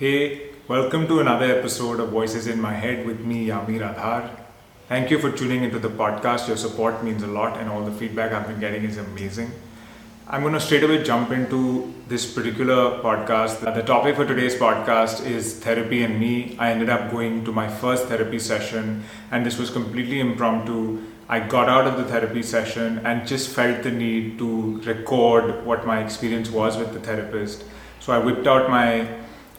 Hey, welcome to another episode of Voices in My Head with me, Yamir Adhar. Thank you for tuning into the podcast. Your support means a lot, and all the feedback I've been getting is amazing. I'm going to straight away jump into this particular podcast. The topic for today's podcast is therapy and me. I ended up going to my first therapy session, and this was completely impromptu. I got out of the therapy session and just felt the need to record what my experience was with the therapist. So I whipped out my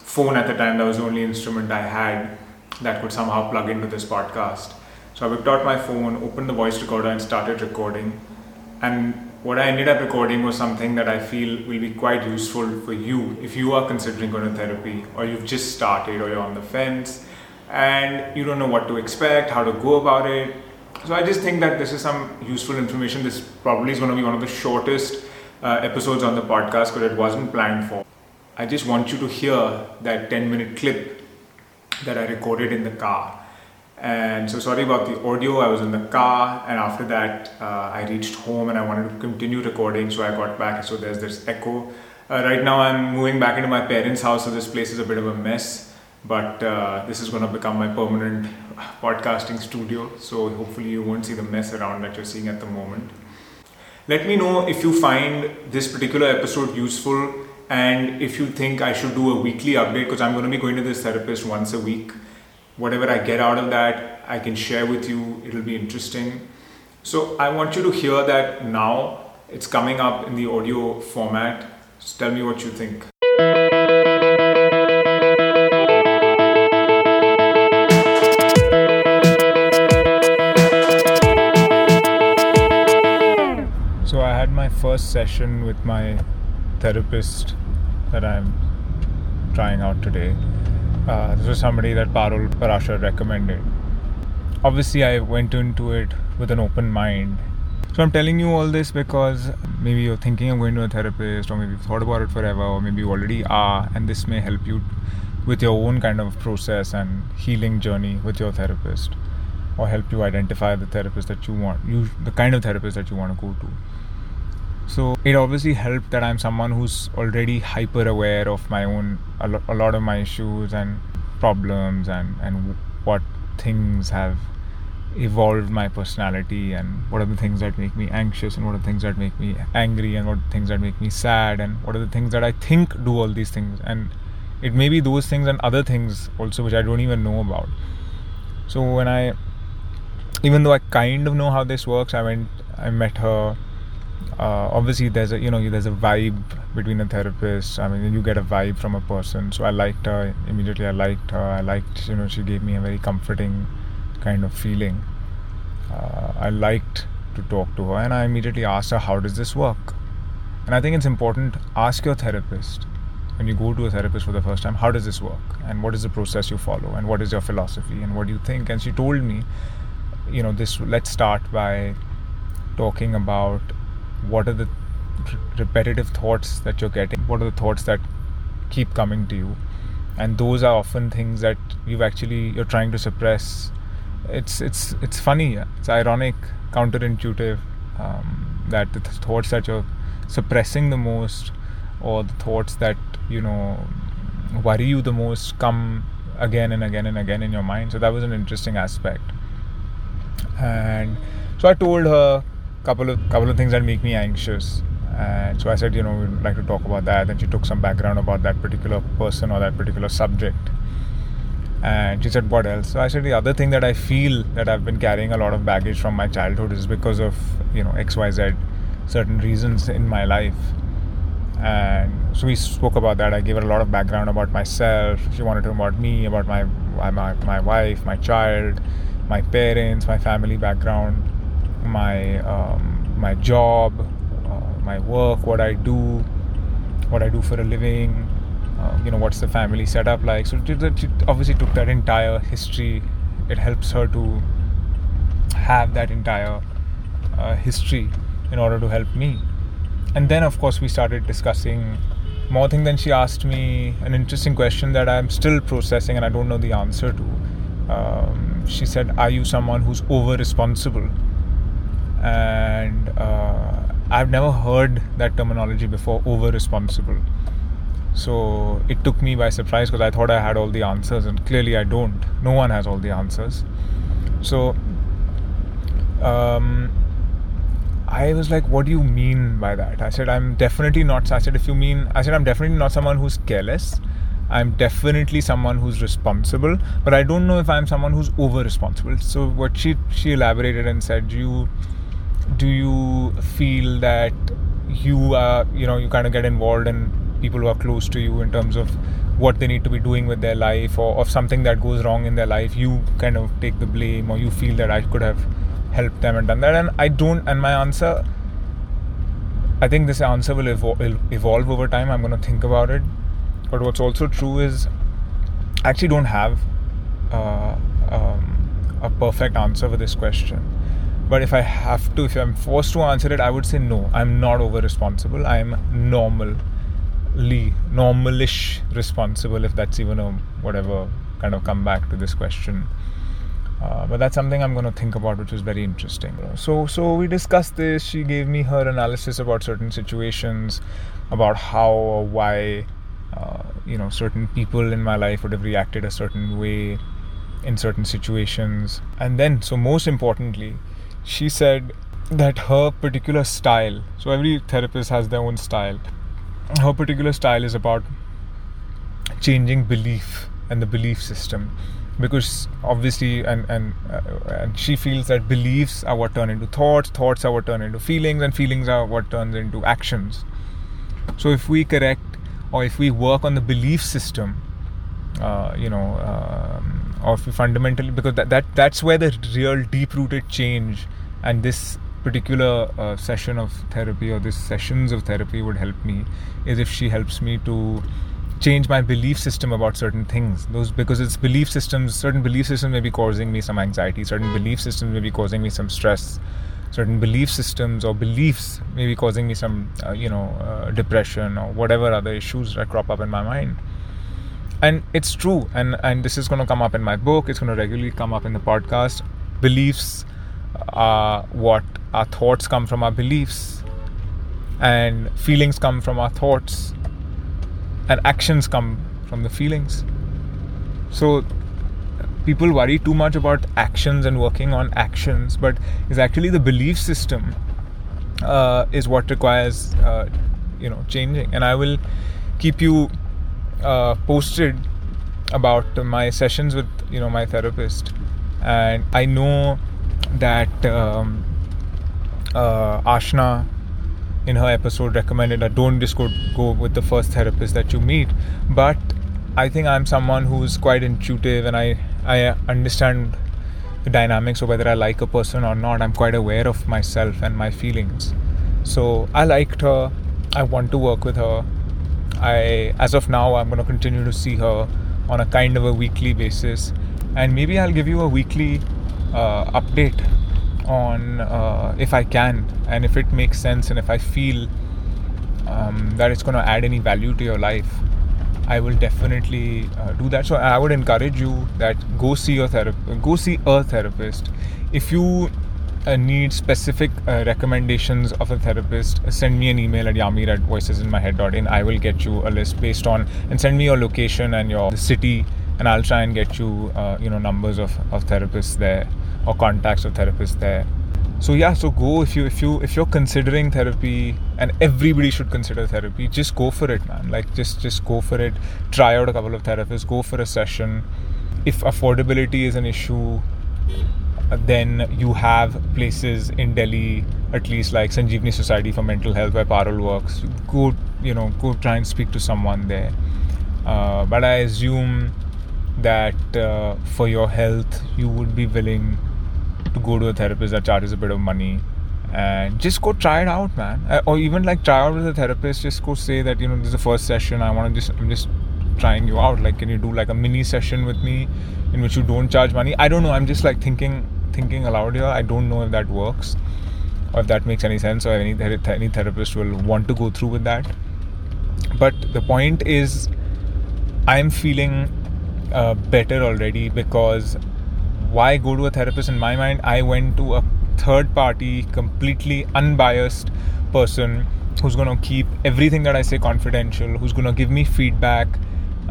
phone at the time, that was the only instrument I had that could somehow plug into this podcast. So I whipped out my phone, opened the voice recorder, and started recording. And what I ended up recording was something that I feel will be quite useful for you if you are considering going to therapy or you've just started or you're on the fence and you don't know what to expect, how to go about it. So I just think that this is some useful information. This probably is going to be one of the shortest uh, episodes on the podcast because it wasn't planned for. I just want you to hear that 10 minute clip that I recorded in the car. And so sorry about the audio. I was in the car, and after that, uh, I reached home and I wanted to continue recording. So I got back. So there's this echo. Uh, right now, I'm moving back into my parents' house, so this place is a bit of a mess. But uh, this is going to become my permanent podcasting studio. So hopefully, you won't see the mess around that you're seeing at the moment. Let me know if you find this particular episode useful and if you think I should do a weekly update, because I'm going to be going to this therapist once a week, whatever I get out of that, I can share with you. It'll be interesting. So I want you to hear that now. It's coming up in the audio format. Just tell me what you think. So I had my first session with my therapist that I'm trying out today. Uh, this was somebody that Parul Parashar recommended. Obviously, I went into it with an open mind. So I'm telling you all this because maybe you're thinking of going to a therapist, or maybe you've thought about it forever, or maybe you already are, and this may help you with your own kind of process and healing journey with your therapist, or help you identify the therapist that you want, you the kind of therapist that you want to go to. So it obviously helped that I'm someone who's already hyper aware of my own a, lo- a lot of my issues and problems and and what things have evolved my personality and what are the things that make me anxious and what are the things that make me angry and what are the things that make me sad and what are the things that I think do all these things and it may be those things and other things also which I don't even know about. So when I even though I kind of know how this works, I went I met her uh, obviously there's a you know there's a vibe between a therapist. I mean you get a vibe from a person. So i liked her immediately i liked her. I liked you know she gave me a very comforting kind of feeling. Uh, i liked to talk to her and i immediately asked her how does this work? And i think it's important ask your therapist. When you go to a therapist for the first time how does this work? And what is the process you follow? And what is your philosophy? And what do you think? And she told me you know this let's start by talking about what are the repetitive thoughts that you're getting? What are the thoughts that keep coming to you? And those are often things that you've actually you're trying to suppress. It's it's it's funny it's ironic counterintuitive um, that the thoughts that you're suppressing the most or the thoughts that you know worry you the most come again and again and again in your mind. So that was an interesting aspect. And so i told her couple of couple of things that make me anxious. And so i said you know we'd like to talk about that. And she took some background about that particular person or that particular subject. And she said what else? So i said the other thing that i feel that i've been carrying a lot of baggage from my childhood is because of you know xyz certain reasons in my life. And so we spoke about that. I gave her a lot of background about myself. She wanted to know about me about my my, my wife my child my parents my family background my um, my job, uh, my work, what I do, what I do for a living, uh, you know, what's the family setup like. So she obviously took that entire history. It helps her to have that entire uh, history in order to help me. And then, of course, we started discussing more things. Then she asked me an interesting question that I'm still processing and I don't know the answer to. Um, she said, Are you someone who's over responsible? And uh, I've never heard that terminology before over responsible. So it took me by surprise because I thought I had all the answers, and clearly I don't. No one has all the answers. So um, I was like, what do you mean by that? I said, I'm definitely not. I said, if you mean, I said, I'm definitely not someone who's careless. I'm definitely someone who's responsible, but I don't know if I'm someone who's over responsible. So what she she elaborated and said, you do you feel that you are you know you kind of get involved in people who are close to you in terms of what they need to be doing with their life or of something that goes wrong in their life? You kind of take the blame or you feel that I could have helped them and done that? And I don't and my answer I think this answer will evolve over time. I'm going to think about it. But what's also true is I actually don't have uh, um, a perfect answer for this question but if I have to, if I'm forced to answer it, I would say no. I'm not over responsible. I'm normally, normalish responsible, if that's even a whatever kind of come back to this question. Uh, but that's something I'm going to think about, which is very interesting. So, so we discussed this. She gave me her analysis about certain situations, about how or why, uh, you know, certain people in my life would have reacted a certain way in certain situations. And then, so most importantly, she said that her particular style, so every therapist has their own style, her particular style is about changing belief and the belief system. Because obviously and and uh, and she feels that beliefs are what turn into thoughts thoughts are what turn into feelings and feelings are what turns into actions. So if we correct or if we work on the belief system uh, you know um, or if we fundamentally because that, that that's where the real deep rooted change and this particular uh, session of therapy or these sessions of therapy would help me is if she helps me to change my belief system about certain things. Those because it's belief systems certain belief systems may be causing me some anxiety certain belief systems may be causing me some stress certain belief systems or beliefs may be causing me some uh, you know uh, depression or whatever other issues that crop up in my mind. And it's true and and this is going to come up in my book it's going to regularly come up in the podcast. Beliefs uh, what our thoughts come from our beliefs, and feelings come from our thoughts, and actions come from the feelings. So people worry too much about actions and working on actions, but it's actually the belief system uh, is what requires uh, you know changing. And I will keep you uh, posted about my sessions with you know my therapist. And I know that um, uh, Ashna in her episode recommended that don't just go, go with the first therapist that you meet. But I think I'm someone who's quite intuitive and I, I understand the dynamics of whether I like a person or not. I'm quite aware of myself and my feelings. So I liked her. I want to work with her. I, as of now, I'm going to continue to see her on a kind of a weekly basis, and maybe I'll give you a weekly update on uh, if I can and if it makes sense and if I feel um, that it's going to add any value to your life. I will definitely uh, do that. So I would encourage you that go see your therapist. Go see a therapist. If you uh, need specific uh, recommendations of a therapist, send me an email at yamir at voicesinmyhead.in. I will get you a list based on and send me your location and your city, and I'll try and get you uh, you know numbers of, of therapists there or contacts of therapists there. So yeah so go if you if you if you're considering therapy and everybody should consider therapy just go for it man. Like just just go for it. Try out a couple of therapists. Go for a session. If affordability is an issue then you have places in delhi at least like sanjeevani society for mental health where parul works. Go you know go try and speak to someone there. Uh, but i assume that uh, for your health you would be willing to go to a therapist that charges a bit of money. And just go try it out man. Uh, or even like try out with a therapist. Just go say that you know this is the first session. I want to just i'm just trying you out. Like can you do like a mini session with me in which you don't charge money? I don't know. I'm just like thinking thinking aloud here. I don't know if that works or if that makes any sense or any any therapist will want to go through with that. But the point is i'm feeling uh, better already because why go to a therapist? In my mind, I went to a third party, completely unbiased person who's going to keep everything that I say confidential, who's going to give me feedback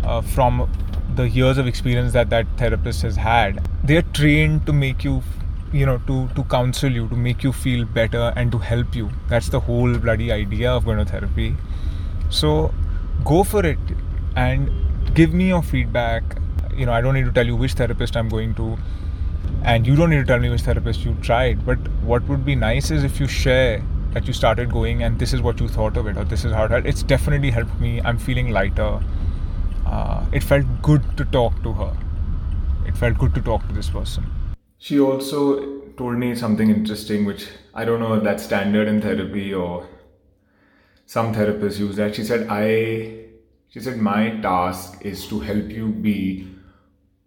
uh, from the years of experience that that therapist has had. They're trained to make you, you know, to to counsel you, to make you feel better, and to help you. That's the whole bloody idea of going to therapy. So go for it and give me your feedback. You know, I don't need to tell you which therapist I'm going to, and you don't need to tell me which therapist you tried. But what would be nice is if you share that you started going and this is what you thought of it or this is how it It's definitely helped me. I'm feeling lighter. Uh, it felt good to talk to her. It felt good to talk to this person. She also told me something interesting, which I don't know if that's standard in therapy or some therapists use that. She said, I, she said, my task is to help you be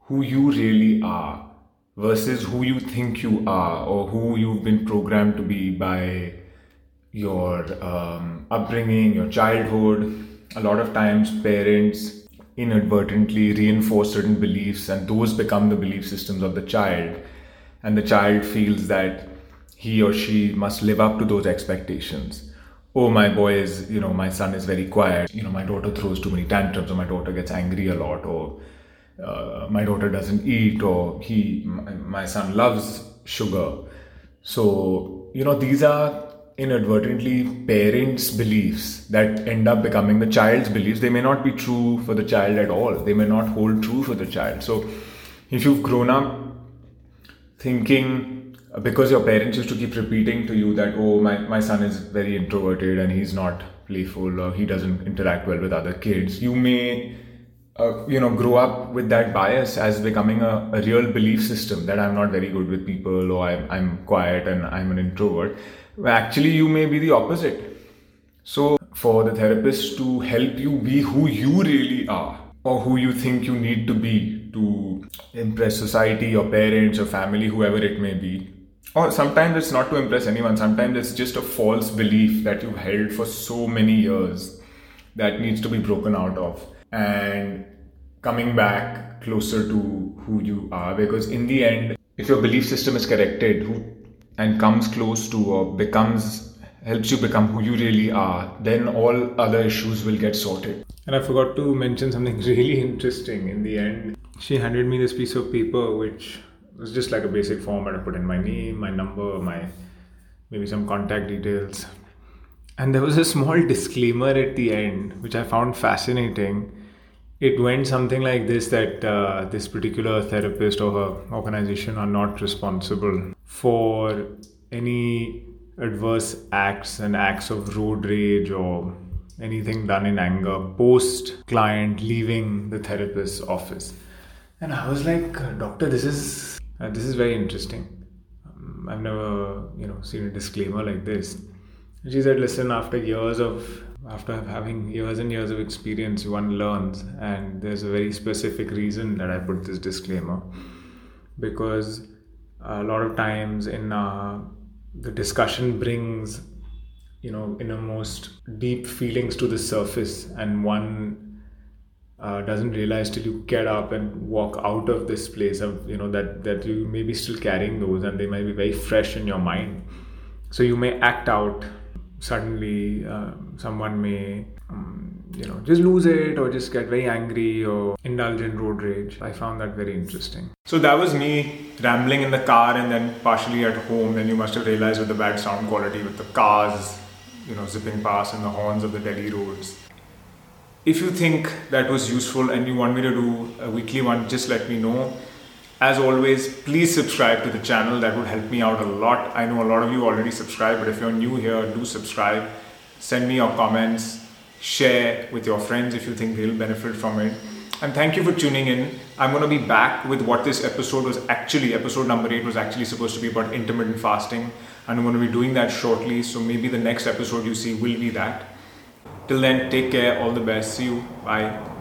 who you really are versus who you think you are or who you've been programmed to be by your um, upbringing, your childhood. A lot of times, parents inadvertently reinforce certain beliefs, and those become the belief systems of the child. And the child feels that he or she must live up to those expectations. Oh, my boy is, you know, my son is very quiet. You know, my daughter throws too many tantrums, or my daughter gets angry a lot, or uh, my daughter doesn't eat, or he, my, my son loves sugar. So, you know, these are inadvertently parents' beliefs that end up becoming the child's beliefs. They may not be true for the child at all. They may not hold true for the child. So, if you've grown up thinking because your parents used to keep repeating to you that oh my, my son is very introverted and he's not playful or he doesn't interact well with other kids you may uh, you know grow up with that bias as becoming a, a real belief system that i'm not very good with people or I'm, I'm quiet and i'm an introvert. Actually you may be the opposite. So for the therapist to help you be who you really are or who you think you need to be to impress society your parents or family whoever it may be or sometimes it's not to impress anyone sometimes it's just a false belief that you've held for so many years that needs to be broken out of and coming back closer to who you are. Because in the end if your belief system is corrected who, and comes close to or becomes helps you become who you really are then all other issues will get sorted. And i forgot to mention something really interesting. In the end she handed me this piece of paper which was just like a basic form and i put in my name my number my maybe some contact details. And there was a small disclaimer at the end which i found fascinating it went something like this that uh, this particular therapist or her organization are not responsible for any adverse acts and acts of road rage or anything done in anger post client leaving the therapist's office. And i was like doctor this is uh, this is very interesting. Um, i've never you know seen a disclaimer like this. She said listen after years of after having years and years of experience, one learns, and there's a very specific reason that I put this disclaimer. Because a lot of times in uh, the discussion brings you know innermost deep feelings to the surface. And one uh, doesn't realize till you get up and walk out of this place of you know that that you may be still carrying those and they might be very fresh in your mind. So you may act out suddenly uh, someone may um, you know just lose it or just get very angry or indulge in road rage. I found that very interesting. So that was me rambling in the car and then partially at home then you must have realized with the bad sound quality with the cars you know zipping past and the horns of the delhi roads. If you think that was useful and you want me to do a weekly one just let me know as always, please subscribe to the channel. That would help me out a lot. I know a lot of you already subscribe, but if you're new here, do subscribe. Send me your comments. Share with your friends if you think they'll benefit from it. And thank you for tuning in. I'm going to be back with what this episode was actually, episode number 8 was actually supposed to be about intermittent fasting. And I'm going to be doing that shortly. So maybe the next episode you see will be that. Till then, take care. All the best. See you. Bye.